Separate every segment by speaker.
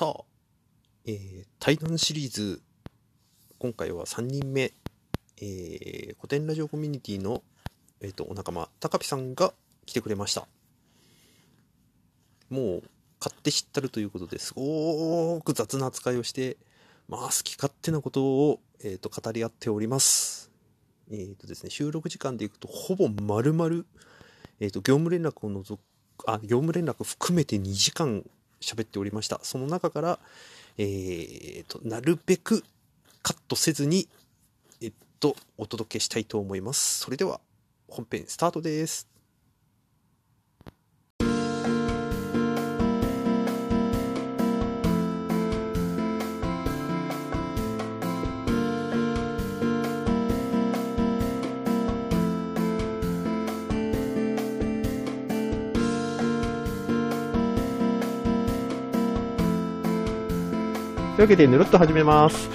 Speaker 1: さあ、えー、対談シリーズ、今回は3人目、えー、古典ラジオコミュニティの、えーと、お仲間、高ピさんが来てくれました。もう、勝手知ったるということですごく雑な扱いをして、まあ、好き勝手なことを、えーと、語り合っております。えーとですね、収録時間でいくと、ほぼ丸々、えーと、業務連絡を除く、あ、業務連絡含めて2時間喋っておりました。その中から、えーと、なるべくカットせずに、えっと、お届けしたいと思います。それでは、本編スタートです。
Speaker 2: というわけで、ぬるっと始めます。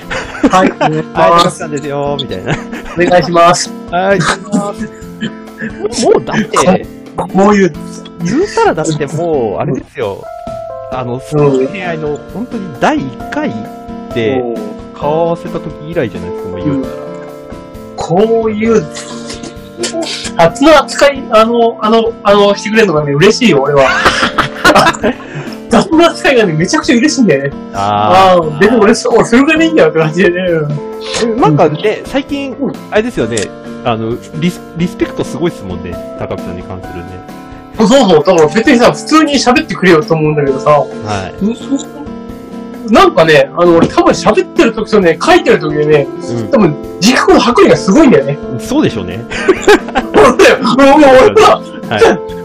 Speaker 3: はい、お願いします。
Speaker 2: 木さんですよ、みたいな。
Speaker 3: お願いします。
Speaker 2: はい。もうだって、
Speaker 3: こういう、
Speaker 2: 言うたらだってもう、あれですよ。あの、スポーツ恋愛の本当に第1回で顔合わせた時以来じゃないですか、もう言うたら。
Speaker 3: こういう、初の扱い、あの、あの、あの、してくれるのがね、嬉しいよ、俺は。雑な扱いがね、めちゃくちゃ嬉しいんだよね。ああ、でも俺、そう、それぐらいでいいんだよって感じでね。
Speaker 2: ーなんかね、最近、あれですよね、あの、リスリスペクトすごいですもんね、高木さんに関するね。
Speaker 3: そうそう、だから別にさ、普通に喋ってくれよと思うんだけどさ、
Speaker 2: はい。
Speaker 3: なんかね、あの、俺多分喋ってる時とね、書いてる時でね、多分、自覚の剥離がすごいんだよね。
Speaker 2: うん。そうでしょうね。
Speaker 3: そうだよ。もうもう俺さ、
Speaker 2: はい。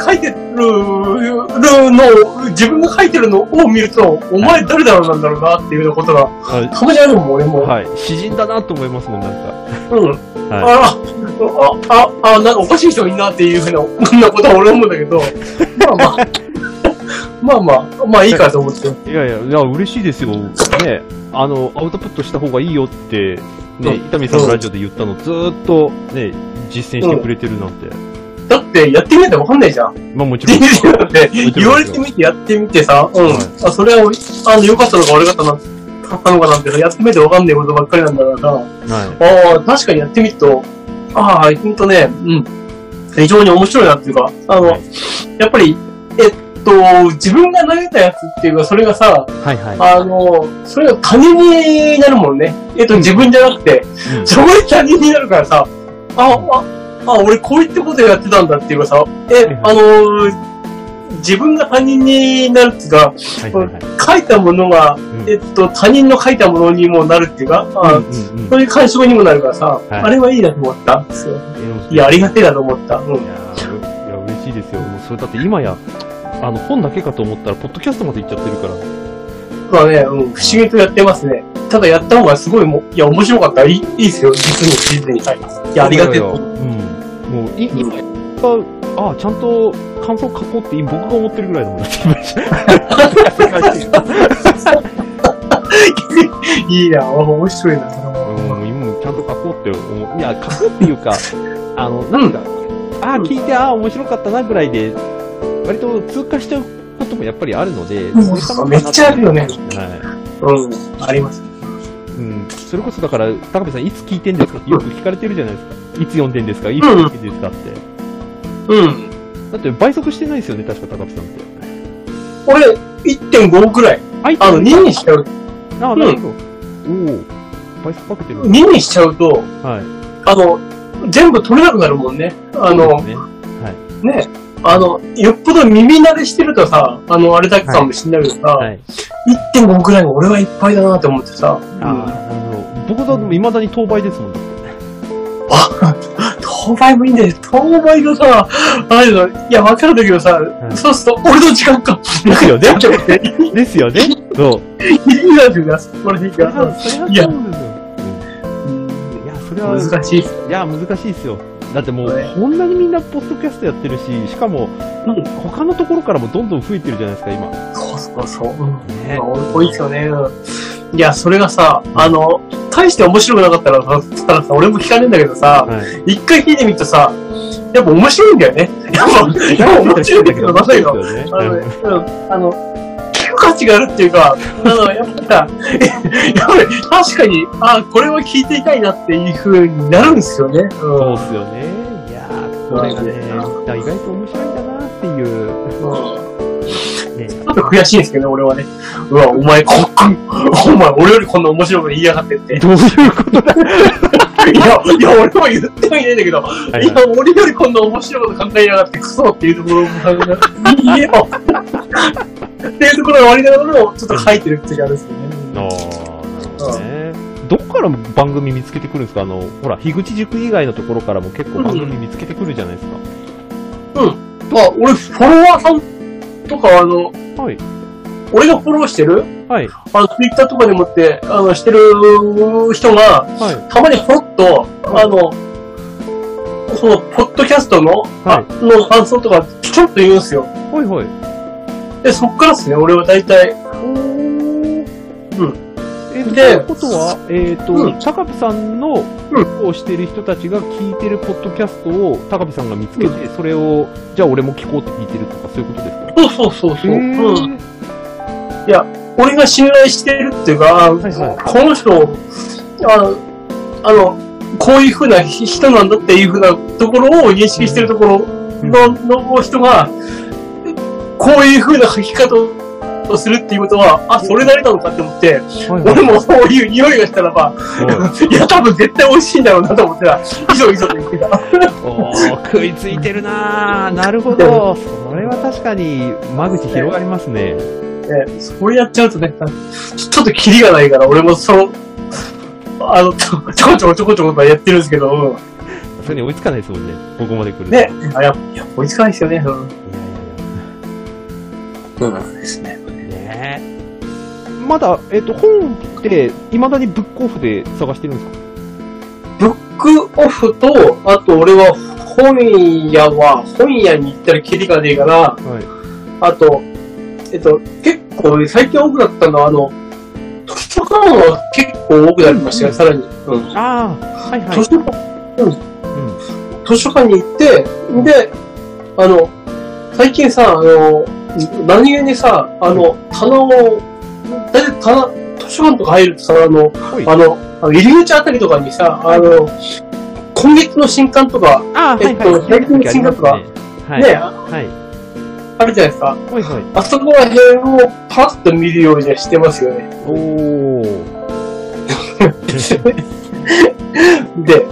Speaker 3: 書いてるのを、自分が書いてるのを見ると、お前誰だろうなんだろうなっていうようなことが、
Speaker 2: あ
Speaker 3: たまにあるもん、俺も。
Speaker 2: はい。詩人だなと思いますもん、なんか。
Speaker 3: うん。
Speaker 2: は
Speaker 3: ああ、あ、あ、なんかおかしい人いんなっていうふうな、なことは俺思うんだけど、まあまあ、まあまあ、まあいいかと思って。
Speaker 2: い。いやいや、いや、嬉しいですよ。ね、あの、アウトプットした方がいいよって、ね、
Speaker 3: うん
Speaker 2: 伊丹さんのラジオで言ったのずーっと、ね、実践してくれてるなんて。
Speaker 3: だって、やってみないとわかんないじゃん。
Speaker 2: まあもちろん。
Speaker 3: だって、言われてみてやってみてさ、うん。
Speaker 2: はい
Speaker 3: あ、それは、あの、良かったのか悪かったな、かったのかなんてさ、やってみてわかんないことばっかりなんだからさ、
Speaker 2: はい。
Speaker 3: ああ、確かにやってみると、ああ、ほんとね、うん。非常に面白いなっていうか、あの、
Speaker 2: はい
Speaker 3: やっぱり、えっと、自分が投げたやつっていうか、それがさ、
Speaker 2: はいはい。
Speaker 3: あの、それが他人になるもんね。えっと、自分じゃなくて、
Speaker 2: うん
Speaker 3: そこで他人になるからさ、あ、あ、あ、俺こういったことやってたんだっていうかさ、え、あの、自分が他人になるっていうか、
Speaker 2: はいはいはい。
Speaker 3: 書いたものが、
Speaker 2: うん
Speaker 3: えっと、他人の書いたものにもなるっていうか、あ
Speaker 2: うんうんうん
Speaker 3: そういう感触にもなるからさ、
Speaker 2: はい
Speaker 3: あれはいいなと思った。そういや、ありがてえなと思った。うん。
Speaker 2: いやーいや、嬉しいですよ。もうそれだって今や、あの、本だけかと思ったら、ポッドキャストまで行っちゃってるから。
Speaker 3: まあね、うん、不思議とやってますね。ただやった方がすごいも、いや、面白かった。いい、いいですよ。実に、実に。はい。いや、ありがてえと。
Speaker 2: うん。もう、い今、あ、ちゃんと感想書こうって僕が思ってるぐらいのものになってきました。
Speaker 3: いいな、面白いな、それも。
Speaker 2: うん、今もちゃんと書こうって思う。いや、書こうっていうか、あの、なんか、ああ、聞いて、ああ、面白かったなぐらいで、割と通過しちゃうこともやっぱりあるので、
Speaker 3: うんめっちゃあるよね
Speaker 2: はい。
Speaker 3: うん、あります。
Speaker 2: うん。それこそだから、高部さんいつ聞いてんですか？っ てよく聞かれてるじゃないですか。いつ読んでんですか？いつ聞いてんですかって。
Speaker 3: うん。
Speaker 2: だって倍速してないですよね、確か高部さんって。
Speaker 3: 俺、1.5くらい。
Speaker 2: あ、
Speaker 3: あの、2にしちゃう、
Speaker 2: あ、なるほど。おお倍速かけてる。
Speaker 3: 2にしちゃうと、
Speaker 2: はい。
Speaker 3: あの、全部取れなくなるもんね。あの、
Speaker 2: そうですね。
Speaker 3: ね、あの、よっぽど耳慣れしてるとさ、あの、あれだけかもしんないけどさ、
Speaker 2: はい。
Speaker 3: 1.5くらいの俺はいっぱいだなって思ってさ、
Speaker 2: ああ、なるほど。僕だと未だに当倍ですもんだって。
Speaker 3: 当 倍もいいんだよ。当倍がさ、あれだ、いや、わかるんだけどさ、
Speaker 2: い
Speaker 3: そうすると、俺の時間か。
Speaker 2: ですよね ですよね。そう。
Speaker 3: いいなっていうか、これでいいか。
Speaker 2: いや、それは、
Speaker 3: 難しい。
Speaker 2: いや、難しいですよ。だってもう
Speaker 3: はい、
Speaker 2: こんなにみんなポッドキャストやってるし、しかも、
Speaker 3: うん
Speaker 2: 他のところからもどんどん増えてるじゃないですか、今。
Speaker 3: そうそうそう。うん。
Speaker 2: ね
Speaker 3: 多いですよね。うんいや、それがさ、あの、大して面白くなかったらさ、つったらさ、俺も聞かねえんだけどさ、
Speaker 2: はい。
Speaker 3: 一回聞いてみるとさ、やっぱ面白いんだよね。やっぱ、やっぱ面白いんだけど、なんだ。あのね、うん、あの、聞く価値があるっていうか、あの、やっぱさ、やっぱり確かに、あこれは聞いていたいなっていう風になるんですよね。うん。
Speaker 2: そうっすよね。いやー、これがね、意外と面白いんだなっていう。
Speaker 3: うん
Speaker 2: ね、
Speaker 3: ちょっと悔しいんですけどね、俺はね。うわ、お前、こお前、俺よりこんな面白いこと言いやがってって。
Speaker 2: どういうことだ
Speaker 3: いや、いや、俺も言ってはいないんだけど、
Speaker 2: いはい
Speaker 3: いや、俺よりこんな面白いこと考えやがってクソっていうところも考えいいよっていうところが割りながらも、ちょっと書いてるっていう感じですよね。
Speaker 2: あー、なるほどね。どっから番組見つけてくるんですか？あの、ほら、樋口塾以外のところからも結構番組見つけてくるじゃないです
Speaker 3: まあ、俺、フォロワーさんとか、あの、
Speaker 2: か。はい。
Speaker 3: 俺がフォローしてる？
Speaker 2: はい。
Speaker 3: あの、ツイッターとかでもって、あの、してる人が、
Speaker 2: はい。
Speaker 3: たまにポロッと、あの、その、ポッドキャストの、
Speaker 2: はい
Speaker 3: あの感想とか、ちょっと言うんですよ。
Speaker 2: ほいほい。
Speaker 3: で、そっからですね、俺は大体、
Speaker 2: えー、と、と
Speaker 3: で
Speaker 2: いうことは、えっ、と、
Speaker 3: うん。
Speaker 2: 高部さんの、をしてる人たちが聞いてるポッドキャストを高部さんが見つけて、それを、じゃあ俺も聞こうって聞いてるとか、そういうことですか？
Speaker 3: そうそうそうそう。
Speaker 2: へ
Speaker 3: うん。
Speaker 2: ー
Speaker 3: 俺が信頼してるっていうか、あ
Speaker 2: はいはい。
Speaker 3: この人、ああの、こういう風な人なんだっていう風なところを認識してるところの,、の人が、こういう風な書き方をするっていうことは、あ、それなりなのかって思って、俺もそういう匂いがしたらば、
Speaker 2: はい
Speaker 3: や、多分絶対美味しいんだろうなと思ってた。いそいそと言ってた。
Speaker 2: おー、食いついてるなーなるほど。それは確かに、間口広がりますね。
Speaker 3: ね、それやっちゃうとね、ちちょっとキリがないから、俺もそう、あの、ちょこちょこちょこちょことはやってるんですけど、うん
Speaker 2: それに追いつかないですもんね。ここまで来ると。
Speaker 3: ね、あ、やや追いつかないですよね。うん。
Speaker 2: いやいや
Speaker 3: うんですね。
Speaker 2: ねえまだ、えっ、と、本って、未だにブックオフで探してるんですか？
Speaker 3: ブックオフと、あと俺は本屋は、本屋に行ったらキリがねえから、
Speaker 2: はい。
Speaker 3: あと、えっと、結構最近多くなったのは、あの、図書館は結構多くなりましたよ、さらに。うん。
Speaker 2: ああ、はいはい
Speaker 3: 図。書館、
Speaker 2: うん。
Speaker 3: 図書館に行って、で、あの、最近さ、あの、何気にさ、あの、棚を、だいたい棚、図書館とか入るとさ、あの、
Speaker 2: はい
Speaker 3: あの、入り口あたりとかにさ、あの、今月の新刊とか。えっと最近の進学が
Speaker 2: はい。
Speaker 3: ね、
Speaker 2: はい。
Speaker 3: あるじゃないですか。あそこら辺をパッと見るようにはしてますよね。
Speaker 2: おー。
Speaker 3: で、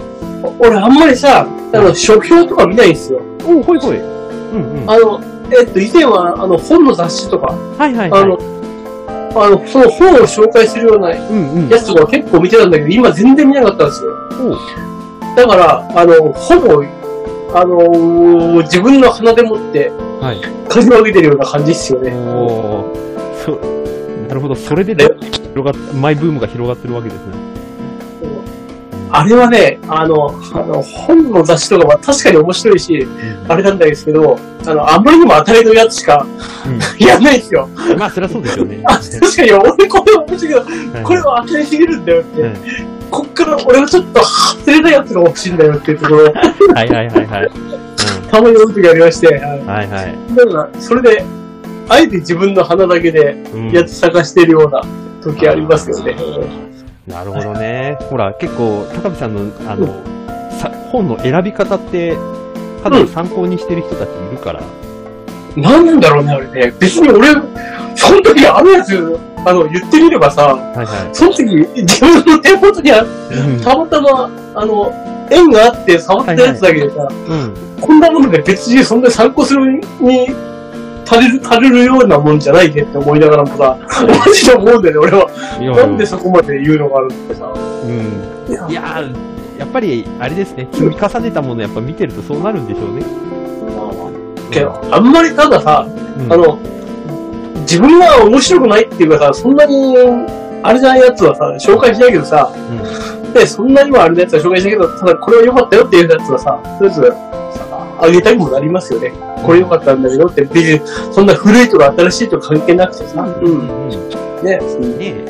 Speaker 3: 俺あんまりさ、あの、書評とか見ないんですよ。
Speaker 2: おー、ほいほい。うんうん。
Speaker 3: あの、えっと、以前は、あの、本の雑誌とか、
Speaker 2: はいはいはい。
Speaker 3: あの、あの、その本を紹介するような
Speaker 2: うんうん。
Speaker 3: やつとか結構見てたんだけど、今全然見なかったんですよ。だから、あの、ほぼ、あのー自分の鼻でもって、
Speaker 2: はい。
Speaker 3: 風を上げてるような感じですよね。
Speaker 2: おー。そ、なるほど。それでね、広がっ、マイブームが広がってるわけですね。
Speaker 3: あれはね、あの、あの、本の雑誌とかは確かに面白いし、あれなんですけど、あの、あんまりにも当たりのやつしかやんないんですよ。
Speaker 2: うん。まあ、そりゃそうですよね。
Speaker 3: あ、確かに俺これ面白いけど、
Speaker 2: はい
Speaker 3: これは当たりすぎるんだよって。
Speaker 2: はい
Speaker 3: こっから俺はちょっと外れたやつが欲しいんだよっていうところを、
Speaker 2: はいはいはいはい。
Speaker 3: たまに読む時ありまして、はい
Speaker 2: うん。はいはい。
Speaker 3: だから、それで、あえて自分の鼻だけで
Speaker 2: うん
Speaker 3: やつ探してるような時ありますよね。
Speaker 2: なるほどね。ほら、結構、高見さんの、あの、さ本の選び方って、かなり参考にしてる人たちいるから。
Speaker 3: 何なんだろうね、あれね。別に俺、その時あるやつ、あの、言ってみればさ、
Speaker 2: はいは
Speaker 3: その時自分の手元にあ
Speaker 2: い。うん
Speaker 3: たまたま、あの、縁があって触ったやつだけでさ、
Speaker 2: うん。
Speaker 3: こんなもので別にそんな参考するに足りる、足りるようなもんじゃないねって思いながらもさ、マジで思うんだよね、俺は。なんでそこまで言うのがあるってさ。
Speaker 2: うん。
Speaker 3: いや
Speaker 2: いやっぱり、あれですね。積み重ねたものやっぱ見てるとそうなるんでしょうね。
Speaker 3: けど、あんまりたださ、
Speaker 2: うん
Speaker 3: あの、自分が面白くないっていうかさ、そんなに、あれじゃないやつはさ、紹介しないけどさ、で、そんなにもあれのやつは紹介しないけど、ただこれは良かったよっていうやつはさ、とりあえず、さあげたくもなりますよね。これ良かったんだけどって、別に、そんな古いとか新しいとか関係なくてさ、
Speaker 2: う
Speaker 3: ん。ね、
Speaker 2: ね、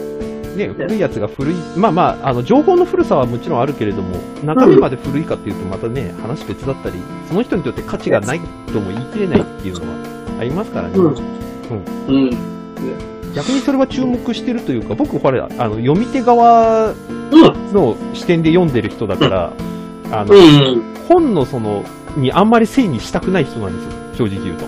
Speaker 2: ね古いやつが古い、まあまあ、あの、情報の古さはもちろん。あるけれども、中身まで古いかっていうとまたね、話別だったり、その人にとって価値がないとも言い切れないっていうのはありますからね。
Speaker 3: うん。うん。
Speaker 2: 逆にそれは注目してるというか、僕、これ、あの、読み手側。の視点で読ん。でる人だから、あの、本のその、にあんまりせいにしたくない人なんですよ、正直言うと。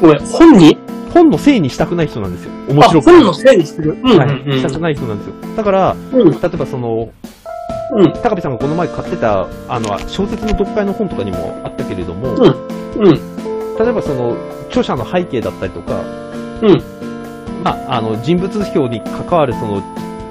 Speaker 3: ごめん、本に？
Speaker 2: 本のせいにしたくない人なんですよ。面
Speaker 3: あ、
Speaker 2: 白く。
Speaker 3: 本のせいにする。うん。
Speaker 2: はい、
Speaker 3: うん
Speaker 2: したくない人なんですよ。だから、
Speaker 3: うん。
Speaker 2: 例えばその、
Speaker 3: うん。
Speaker 2: 高部さんがこの前買ってた、あの、小説の読解の本とかにもあったけれども、
Speaker 3: うん。うん。
Speaker 2: 例えばその、著者の背景だったりとか、
Speaker 3: うん。
Speaker 2: まあ、あの、人物表に関わるその、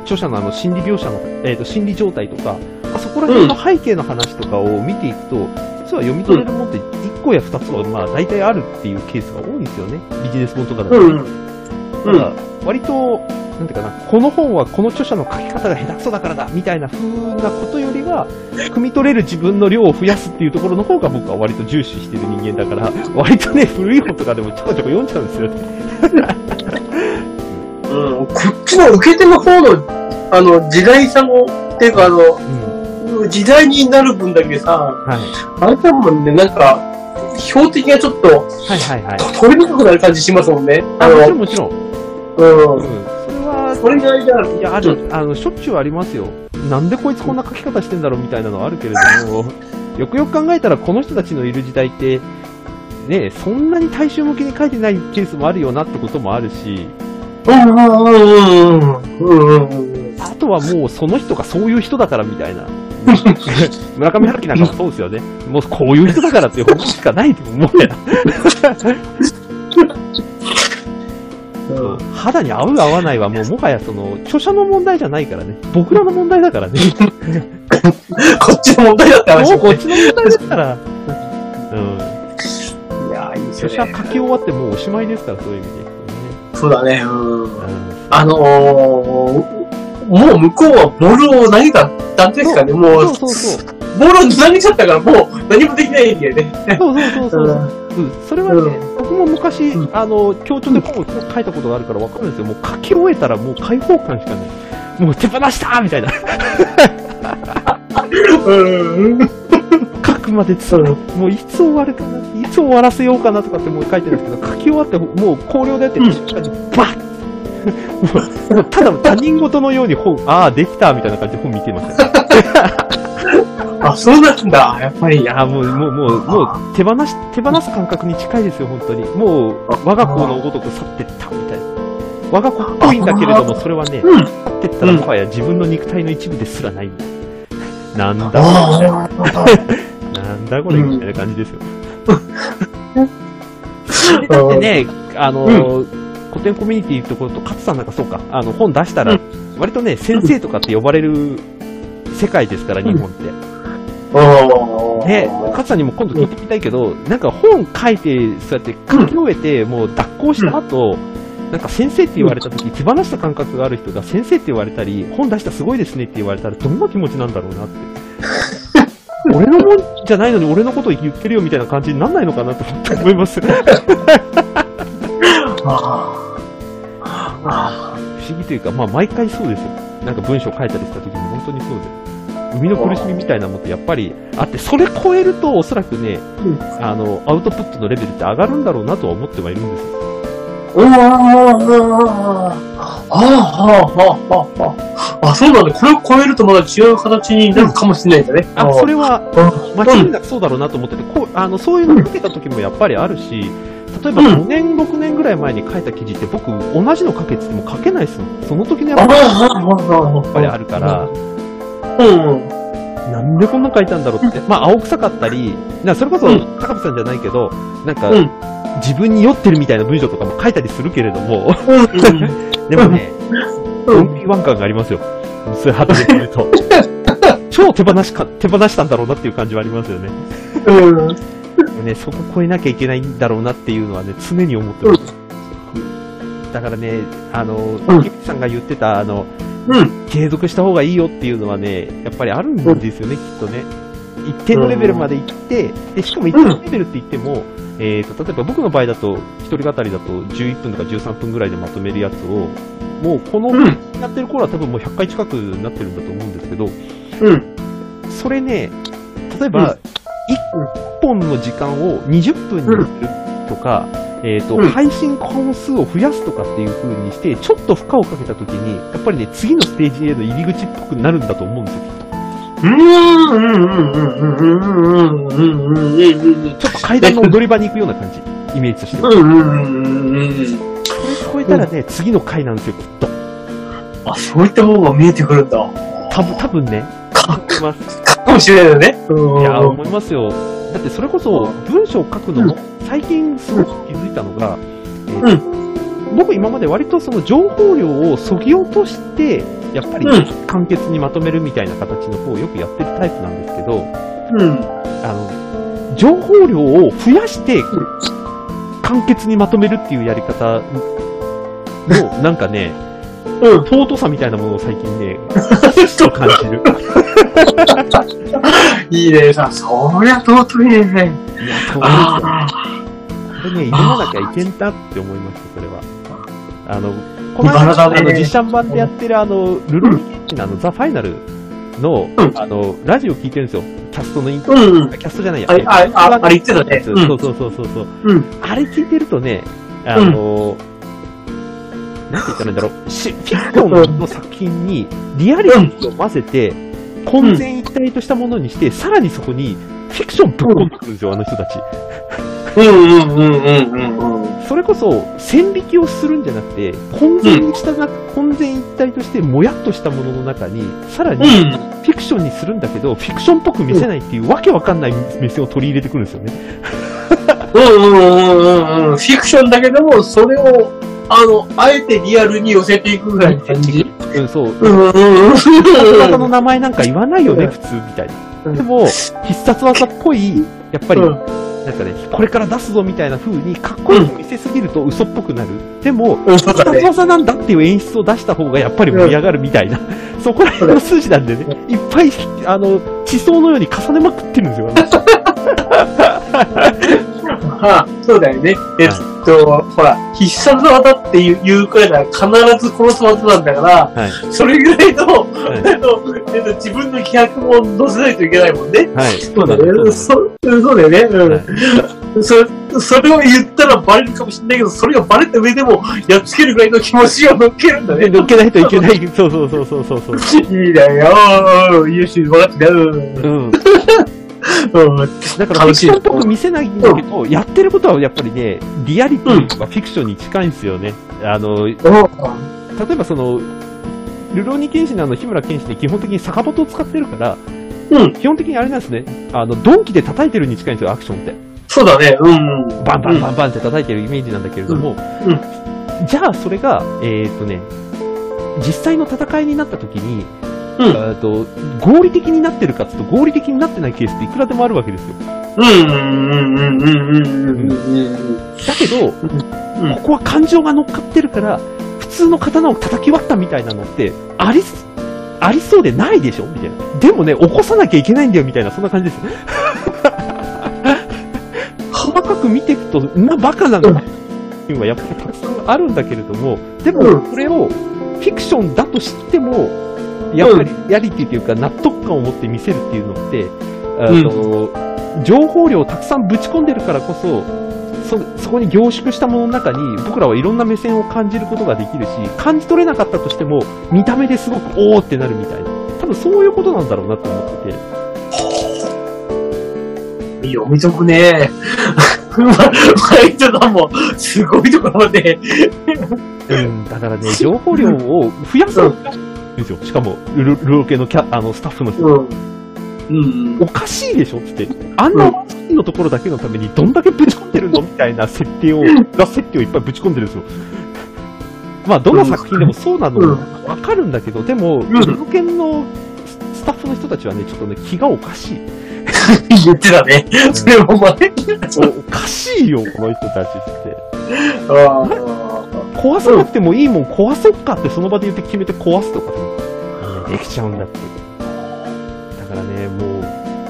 Speaker 2: 著者のあの、心理描写の、えっ、と、心理状態とか、まあ、そこら辺の背景の話とかを見ていくと、実は読み取れるものって1個や2つは、まあ、大体あるっていうケースが多いんですよね。ビジネス本とかだと。
Speaker 3: うん。
Speaker 2: だから、割と、なんていうかな、この本はこの著者の書き方が下手くそだからだ、みたいな風なことよりは、汲み取れる自分の量を増やすっていうところの方が僕は割と重視してる人間だから、割とね、古い本とかでもちょこちょこ読んじゃうんですよね。
Speaker 3: うん。こっちの受け手の方の、あの、時代差も、っていうか、あの、
Speaker 2: うん。
Speaker 3: 時代になる分だけさ、
Speaker 2: はい。
Speaker 3: あれだもんね、なんか、標的がちょっと
Speaker 2: はいはいはい。
Speaker 3: と取りにくくなる感じしますもんね。
Speaker 2: あ、もちろ
Speaker 3: の、
Speaker 2: んもちろん。
Speaker 3: うん。
Speaker 2: うん。それは、
Speaker 3: それぐらいじゃ
Speaker 2: いや、ある、あの、しょっちゅうありますよ。なんでこいつこんな書き方してんだろうみたいなのはあるけれども、よくよく考えたらこの人たちのいる時代って、ねそんなに大衆向けに書いてないケースもあるよなってこともあるし、
Speaker 3: うんうんうんうんうんうんうん。
Speaker 2: あとはもうその人がそういう人だからみたいな。村上春樹なんかもそうですよね。もうこういう人だからっていう本しかないと思うや。そう肌に合う合わないはもうもはやその著者の問題じゃないからね。僕らの問題だからね。
Speaker 3: こっちの問題だって話
Speaker 2: もうこっ
Speaker 3: ね。
Speaker 2: ちの問題ですから。うん。
Speaker 3: いや、いいですね。
Speaker 2: 者書き終わってもうおしまいですから、そういう意味で。
Speaker 3: そうだね、うん。
Speaker 2: うん
Speaker 3: あのー、もう向こうはボールを投げただけですかね。もう、
Speaker 2: そうそうそう。
Speaker 3: ボールを投げちゃったからもう何もできないんだよね。
Speaker 2: そうそうそうそう。うん、それはね、
Speaker 3: うん
Speaker 2: 僕も昔、
Speaker 3: うん
Speaker 2: あの、協調で本を書いたことがあるから分かるんですよ。もう書き終えたらもう開放感しかない。もう手放したみたいな。
Speaker 3: うん。
Speaker 2: 書くまでつ。もういつ終わるかな、いつ終わらせようかなとかってもう書いてるんですけど、書き終わってもう考慮でやって、
Speaker 3: うん
Speaker 2: バッもうただ他人事のように本、ああ、できたみたいな感じで本見てました、ね。
Speaker 3: あ、そうなんだ、やっぱり。
Speaker 2: いやーもう、もう、もう、もう手放し、手放す感覚に近いですよ、本当に。もう、我が子のごとく去ってったみたいな。我が子っぽいんだけれども、それはね、
Speaker 3: うん。
Speaker 2: 去ってったらもはや自分の肉体の一部ですらない。なんだ、
Speaker 3: あ
Speaker 2: なんだこれ、みたいな感じですよ。だってね、あのー古典コミュニティってところと、勝さんなんかそうか、あの、本出したら
Speaker 3: うん、
Speaker 2: 割とね、先生とかって呼ばれる世界ですから、日本って。
Speaker 3: あ。
Speaker 2: ね、勝さんにも今度聞いてみたいけど、なんか本書いて、そうやって書き終えて、もう脱行した後、なんか先生って言われた時、手放した感覚がある人が先生って言われたり、本出したすごいですねって言われたら、どんな気持ちなんだろうなって。俺のもんじゃないのに俺のこと言ってるよみたいな感じになんないのかなと思います。不
Speaker 3: ああ。
Speaker 2: 思議というか、まあ毎回そうですよ。なんか文章書いたりした時も本当にそうで。生みの苦しみみたいなもんってやっぱりあって、それ超えるとおそらくね、
Speaker 3: うん
Speaker 2: あの、アウトプットのレベルって上がるんだろうなとは思ってはいるんですよ。
Speaker 3: うわあ、ああ、ああ、あ、そうだ。これを超えるとまだ違う形になるかもしれないんだね。
Speaker 2: あ、それは
Speaker 3: うん
Speaker 2: 間違いなくそうだろうなと思ってて、こう、あの、そういうの受けた時もやっぱりあるし、例えば
Speaker 3: うん
Speaker 2: 5年、6年ぐらい前に書いた記事って僕、同じの書けって言っても書けないですもん。その時のや
Speaker 3: あ
Speaker 2: っぱりや
Speaker 3: あ、
Speaker 2: っぱりあるから、
Speaker 3: うん。
Speaker 2: なんでこんな書いたんだろうって。まあ、青臭かったり、なそれこそ、
Speaker 3: うん
Speaker 2: 高部さんじゃないけど、なんか、
Speaker 3: うん
Speaker 2: 自分に酔ってるみたいな文章とかも書いたりするけれども、
Speaker 3: うん。
Speaker 2: でもね、
Speaker 3: うん
Speaker 2: オンリーワン感がありますよ。そういう発言すると。超手放しか、手放したんだろうなっていう感じはありますよね。
Speaker 3: うん。
Speaker 2: ね、そこ超えなきゃいけないんだろうなっていうのはね、常に思ってます。だからね、あの、
Speaker 3: うん
Speaker 2: キミさんが言ってた、あの、
Speaker 3: うん。
Speaker 2: 継続した方がいいよっていうのはね、やっぱりあるんですよね、きっとね。一定のレベルまで行って、で、しかも一定のレベルって言っても、えっ、と、例えば僕の場合だと、一人語りだと11分とか13分ぐらいでまとめるやつを、もうこの、
Speaker 3: うん
Speaker 2: やってる頃は多分もう100回近くなってるんだと思うんですけど、
Speaker 3: うん。
Speaker 2: それね、例えば、1本の時間を20分にするとか、えっ、と、
Speaker 3: うん。
Speaker 2: 配信本数を増やすとかっていう風にして、ちょっと負荷をかけた時に、やっぱりね、次のステージへの入り口っぽくなるんだと思うんですよ、きっと。
Speaker 3: うーん、うん、うん、うん、うん、うん、うん、うん、うん、
Speaker 2: ちょっと階段の踊り場に行くような感じ、イメージとしては。
Speaker 3: うん、うん、うん、うん。
Speaker 2: これ超えたらね、次の回なん。ですよ、きっと。
Speaker 3: あ、そういったものが見えてくるん。だ。
Speaker 2: 多分、多分ね、
Speaker 3: か、
Speaker 2: 思います。
Speaker 3: かもしれないよね。うん。
Speaker 2: いや、思いますよ。だってそれこそ、文章を書くのも、最近すごく気づいたのが、えー僕今まで割とその情報量をそぎ落として、やっぱり
Speaker 3: うん
Speaker 2: 簡潔にまとめるみたいな形の方をよくやってるタイプなんですけど、
Speaker 3: うん。
Speaker 2: あの、情報量を増やして、簡潔にまとめるっていうやり方の、なんかね、
Speaker 3: うん。
Speaker 2: 尊さみたいなものを最近ね、ちょっと感じる。
Speaker 3: いいね。さ、そりゃ尊いね。
Speaker 2: いや、そうですよ。
Speaker 3: あ
Speaker 2: これね、読まなきゃいけんだって思いました、それは。あの、この間、
Speaker 3: ね
Speaker 2: あの、実写版でやってるあの、ルロニケンシのあの、ザ・ファイナルの、
Speaker 3: うん
Speaker 2: あの、ラジオ聞いてるんですよ。キャストのインタ
Speaker 3: あ。うん。
Speaker 2: キャストじゃないや。
Speaker 3: あれ、あれ、あれ言ってたね。
Speaker 2: そうそうそうそう。う
Speaker 3: ん。
Speaker 2: あれ聞いてるとね、あの、なんて言ったらいいんだろう、しフィクションの作品にリアリティを混ぜて、混然一体としたものにして、さらにそこにフィクションぶっ込んでくるんですよ、あの人たち。
Speaker 3: うんうんうんうんうんうん。
Speaker 2: それこそ、線引きをするんじゃなくて、混然にしたな、混然一体としてもやっとしたものの中に、さらに
Speaker 3: うん。
Speaker 2: フィクションにするんだけど、フィクションっぽく見せないっていうわけわかんない目線を取り入れてくるんですよね。
Speaker 3: うんうんうんうんうん。フィクションだけども、それを、あの、あえてリアルに寄せていくぐらいの感じ。
Speaker 2: うん、そう。
Speaker 3: うんうんうん。
Speaker 2: 方の名前なんか言わないよね、普通みたいな。
Speaker 3: うん
Speaker 2: でも、必殺技っぽい、やっぱり、
Speaker 3: うん
Speaker 2: なんかね、これから出すぞみたいな風に、かっこよく見せすぎると嘘っぽくなる。でも。必殺技なんだっていう演出を出した方がやっぱり盛り上がるみたいな、そこら辺の数字なんでね、いっぱい、あの、地層のように重ねまくってるんですよ。
Speaker 3: はあ、そうだよね。えっと、ほら、必殺技っていういうくらいなら必ず殺す技なんだから、
Speaker 2: はい。
Speaker 3: それぐらいの、
Speaker 2: い
Speaker 3: あの えっと、自分の気迫も乗せないといけないもんね。
Speaker 2: はい。
Speaker 3: そうだね。そそうだよね。うん。そそれを言ったらバレるかもしれないけど、それがバレた上でも、やっつけるぐらいの気持ちを乗っけるんだね。
Speaker 2: で、乗っけないといけない。そうそうそうそうそうそう。
Speaker 3: いいだよ。よし、分かったよ。うん。
Speaker 2: だから、フィクションっぽく見せないん。だけど、やってることはやっぱりね、リアリティとかフィクションに近いん。ですよね。あの、例えばその、ルローニケンシのあの、日村ケンシって基本的に坂本を使ってるから、
Speaker 3: うん。
Speaker 2: 基本的にあれなん。ですね、あの、ドンキで叩いてるに近いん。ですよ、アクションって。
Speaker 3: そうだね。うん。
Speaker 2: バンバンバンバンって叩いてるイメージなん。だけれども、
Speaker 3: うん。うん。
Speaker 2: じゃあそれが、えーっとね、実際の戦いになった時に、
Speaker 3: うん
Speaker 2: えーっと合理的になってるかっていうと合理的になってないケースっていくらでもあるわけですよ。
Speaker 3: うん。うん。うん。うん。うん。うん。
Speaker 2: だけど、
Speaker 3: うん
Speaker 2: ここは感情が乗っかってるから、普通の刀を叩き割ったみたいなのって、ありす、ありそうでないでしょ？みたいな。でもね、起こさなきゃいけないんだよみたいな、そんな感じです。細かく見ていくと、な、バカなのはやっぱりたくさんあるんだけれども、でも、
Speaker 3: うん
Speaker 2: これをフィクションだとしても、やっぱりリアリティというか納得感を持って見せるっていうのって、あの情報量をたくさんぶち込んでるからこそ、そそこに凝縮したものの中に僕らはいろんな目線を感じることができるし、感じ取れなかったとしても、見た目ですごくおーってなるみたいな。多分そういうことなんだろうなと思ってて。
Speaker 3: 読み解くね。マイトさんも、すごいところまで。
Speaker 2: うん、だからね、情報量を増やすんですよ。しかも、ルルルロケのキャあのスタッフの人。
Speaker 3: うん。うん。
Speaker 2: おかしいでしょつって。あんなワンシーンのところだけのためにどんだけぶち込んでるの？みたいな設定を、裏設定をいっぱいぶち込んでるんですよ。まあ、どの作品でもそうなの
Speaker 3: うん
Speaker 2: わかるんだけど、でも、
Speaker 3: ん
Speaker 2: ルロケンのススタッフの人たちはね、ちょっとね、気がおかしい。
Speaker 3: 言ってたね。それも前。
Speaker 2: おおかしいよ、この人たちって。
Speaker 3: あ
Speaker 2: 壊さなくてもいいもん壊そっかってその場で言って決めて壊すとかね、できちゃうんだって。だからね、も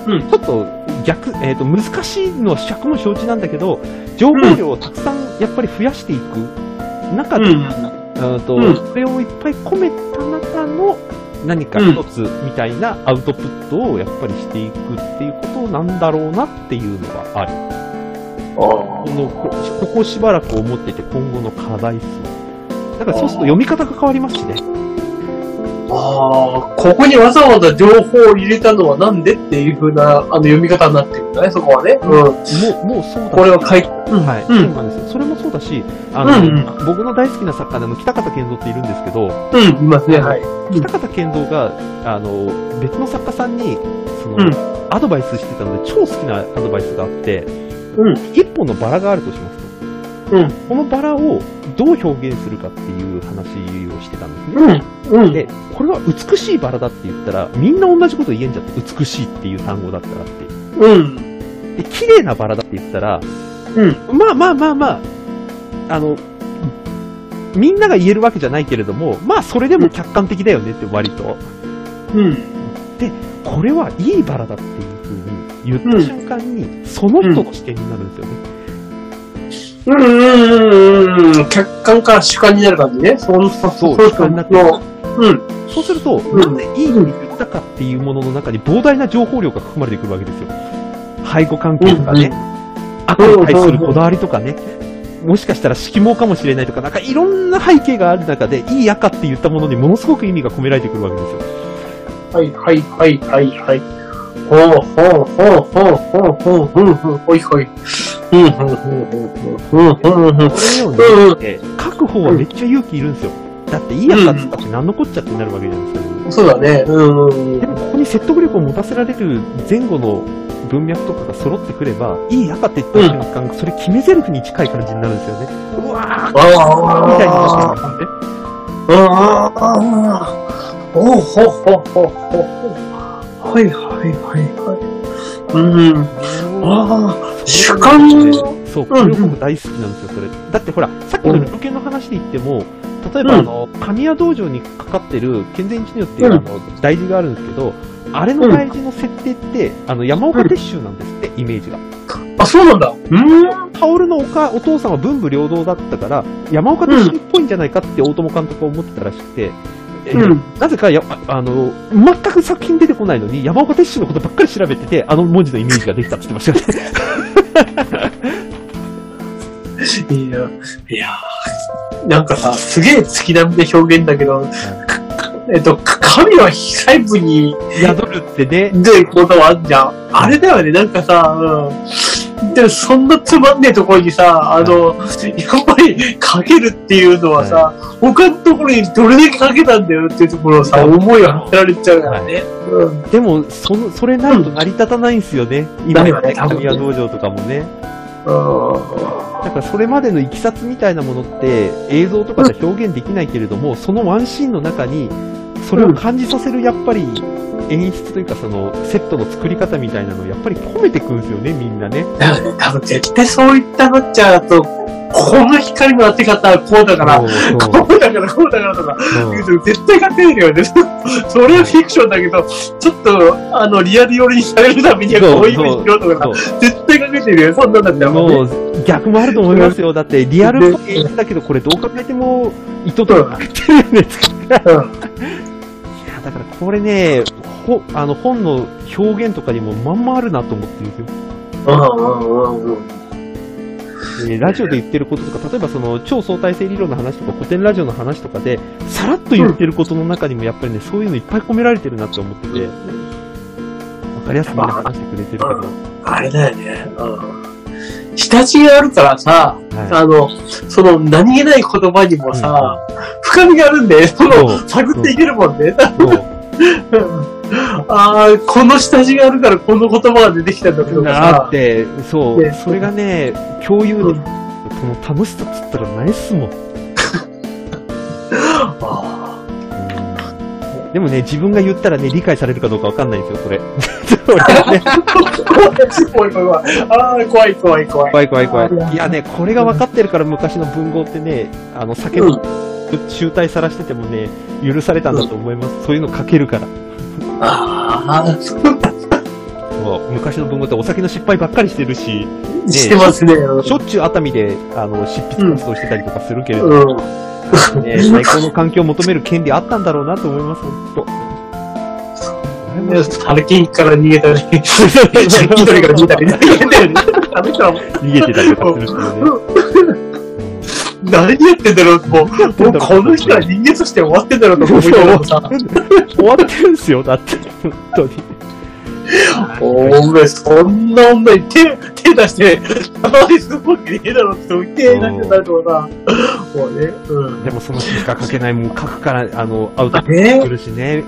Speaker 2: う、
Speaker 3: うん
Speaker 2: ちょっと逆、えっ、と、難しいのは尺も承知なんだけど、情報量をたくさんやっぱり増やしていく中で、
Speaker 3: うん。
Speaker 2: うんと
Speaker 3: うん
Speaker 2: それをいっぱい込めた中の何か一つみたいなアウトプットをやっぱりしていくっていうことなんだろうなっていうのがある。このこここしばらく思ってて今後の課題っすね。だからそうすると読み方が変わりますしね。
Speaker 3: ああ、ここにわざわざ情報を入れたのはなんでっていう風な、あの、読み方になってるんだね、そこはね。うん。
Speaker 2: もう、もうそうだ
Speaker 3: これは書い、
Speaker 2: うん、はい、
Speaker 3: うん
Speaker 2: そうなんですよ。それもそうだし、あの、
Speaker 3: うん
Speaker 2: 僕の大好きな作家であの北方健三っているんですけど、
Speaker 3: うん、いますね、はい。うん
Speaker 2: 北方健三が、あの、別の作家さんに、その、
Speaker 3: うん
Speaker 2: アドバイスしてたので、超好きなアドバイスがあって、
Speaker 3: うん
Speaker 2: 一本のバラがあるとしますと。
Speaker 3: うん
Speaker 2: このバラをどう表現するかっていう話をしてたんですね。
Speaker 3: うん、うん。
Speaker 2: で、これは美しいバラだって言ったら、みんな同じこと言えんじゃん。美しいっていう単語だったらって。
Speaker 3: うん。
Speaker 2: で、綺麗なバラだって言ったら、
Speaker 3: うん。
Speaker 2: まあまあまあまあ、あの、みんなが言えるわけじゃないけれども、まあそれでも客観的だよねって割と。
Speaker 3: うん。
Speaker 2: これはいいバラだっていう風に言った瞬間に、その人の視点になるんですよね。
Speaker 3: うん、うん、うん、うん。客観から主観になる感じね。そう、そう、
Speaker 2: 主観になって
Speaker 3: のうん。
Speaker 2: そうすると、
Speaker 3: ん
Speaker 2: なんでいいって言ったかっていうものの中に膨大な情報量が含まれてくるわけですよ。背後関係とかね、赤に対するこだわりとかね、もしかしたら色毛かもしれないとか、なんかいろんな背景がある中で、いい赤って言ったものにものすごく意味が込められてくるわけですよ。
Speaker 3: はい、はい、はい、はい、はい。ほう、ほう、ほう、ほう、ほう、ほう、ほう、ほう、ほいほい。うん、ほう、ほう、ほう、ほう、ほう、ほう、ほう。
Speaker 2: これをね、
Speaker 3: うん、うん。
Speaker 2: え書く方はめっちゃ勇気いるんですよ。だっていい赤っつったって何のこっちゃってなるわけじゃないですか。
Speaker 3: そうだね。うん、うん
Speaker 2: で。もここに説得力を持たせられる前後の文脈とかが揃ってくれば、いい赤って言った瞬間、それ決め台詞に近い感じになるんですよね。うわーみたいになってるんですね。
Speaker 3: ああ、おうほうほうほうほう。はいはいはいはい。うん。ああ、主観
Speaker 2: そう、これ僕大好きなん。ですよ、それ。だってほら、さっきのルロケンの話で言っても、例えば、
Speaker 3: うん。
Speaker 2: あの、神谷道場にかかってる健全一如っていう、
Speaker 3: うん。
Speaker 2: あの、大事があるん。ですけど、あれの大事の設定って、あの、山岡鉄舟なん。ですって、イメージが。
Speaker 3: あ、そうなん。だ。うん。
Speaker 2: 薫のおかお父さん。は文武両道だったから、山岡鉄舟っぽいん。じゃないかって大友監督は思ってたらしくて、え
Speaker 3: うん。
Speaker 2: なぜかやああの、全く作品出てこないのに、山岡鉄舟のことばっかり調べてて、あの文字のイメージができたって言ってましたよね。
Speaker 3: いや、いや、なんかさ、すげえ月並みで表現だけど、えっと、か神は細部に
Speaker 2: 宿るってね、
Speaker 3: でことはあんじゃん。あれだよね、なんかさ、うん。でもそんなつまんねえところにさ、あの、やっぱりかけるっていうのはさ、他のところにどれだけかけたんだよっていうところをさ、
Speaker 2: はい
Speaker 3: 思いを馳せられちゃうからね。うん。
Speaker 2: でも、その、それないと成り立たないんですよね。今のね、神谷道場とかもね。
Speaker 3: うん
Speaker 2: だからそれまでのいきさつみたいなものって映像とかで表現できないけれども、そのワンシーンの中に、それを感じさせるやっぱり演出というかそのセットの作り方みたいなのをやっぱり込めてくんですよね、みんなね。
Speaker 3: だからね、多分絶対そういったなっちゃうと、この光の当て方はこうだから、こうだからこうだからとか、絶対勝てないよね。それはフィクションだけど、ちょっと、あの、リアル寄りにされるためにはこういうふうにしろとか絶対かけてるよ。そんなんだったらもう
Speaker 2: 逆もあると思いますよ。だってリアルっぽい演出だけど、これどう考えても意図とかてるよね。だからこれね、ほあの本の表現とかにもまんまあるなと思ってるんですよ。
Speaker 3: うんうんうんうん。
Speaker 2: えーラジオで言ってることとか、例えばその超相対性理論の話とか古典ラジオの話とかで、さらっと言ってることの中にもやっぱりね、そういうのいっぱい込められてるなって思ってて、わかりやすく話してくれてるけど、は
Speaker 3: あれだよね。うん。下地があるからさ、
Speaker 2: い。
Speaker 3: あの、その何気ない言葉にもさ、深みがあるんで、その、探っていけるもんね。ああ、この下地があるからこの言葉が出てきたんだけど
Speaker 2: あ
Speaker 3: さ
Speaker 2: っ。て、そう
Speaker 3: ね、
Speaker 2: それがね、共有で
Speaker 3: うん
Speaker 2: きる、その楽しさっつったらないっすもん。
Speaker 3: あ
Speaker 2: でもね、自分が言ったらね、理解されるかどうかわかんないんですよ、それ。
Speaker 3: 怖い怖い怖い。ああ、怖い怖い怖い。
Speaker 2: 怖い怖い怖
Speaker 3: あ
Speaker 2: い。いやね、これが分かってるから昔の文豪ってね、あの、酒の集大さらしててもね、許されたんだと思います。そういうの書けるから。
Speaker 3: ああ、そう
Speaker 2: そう昔の文豪ってお酒の失敗ばっかりしてるし、
Speaker 3: してますね。
Speaker 2: しょっちゅう熱海で、あの、執筆活動してたりとかするけれど、
Speaker 3: うん。
Speaker 2: ね、最高の環境を求める権利あったんだろうなと思います、ほんと。
Speaker 3: ハルキンから逃げたり、シャッキドリから逃げたり、逃げ
Speaker 2: てたりとかするっていうね。
Speaker 3: 何やってんだろうもう、もうこの人は人間として終わってんだろうと思いながさ、
Speaker 2: 終わってるんすよ、だって、本当に。
Speaker 3: おめえ、そんな女に手、手出して、たまにするわけねえだろって、すげえなってなるとさ、もうね、うん。
Speaker 2: でもその日しか書けないもん書くから、あの、アウト
Speaker 3: ね
Speaker 2: 来るしね。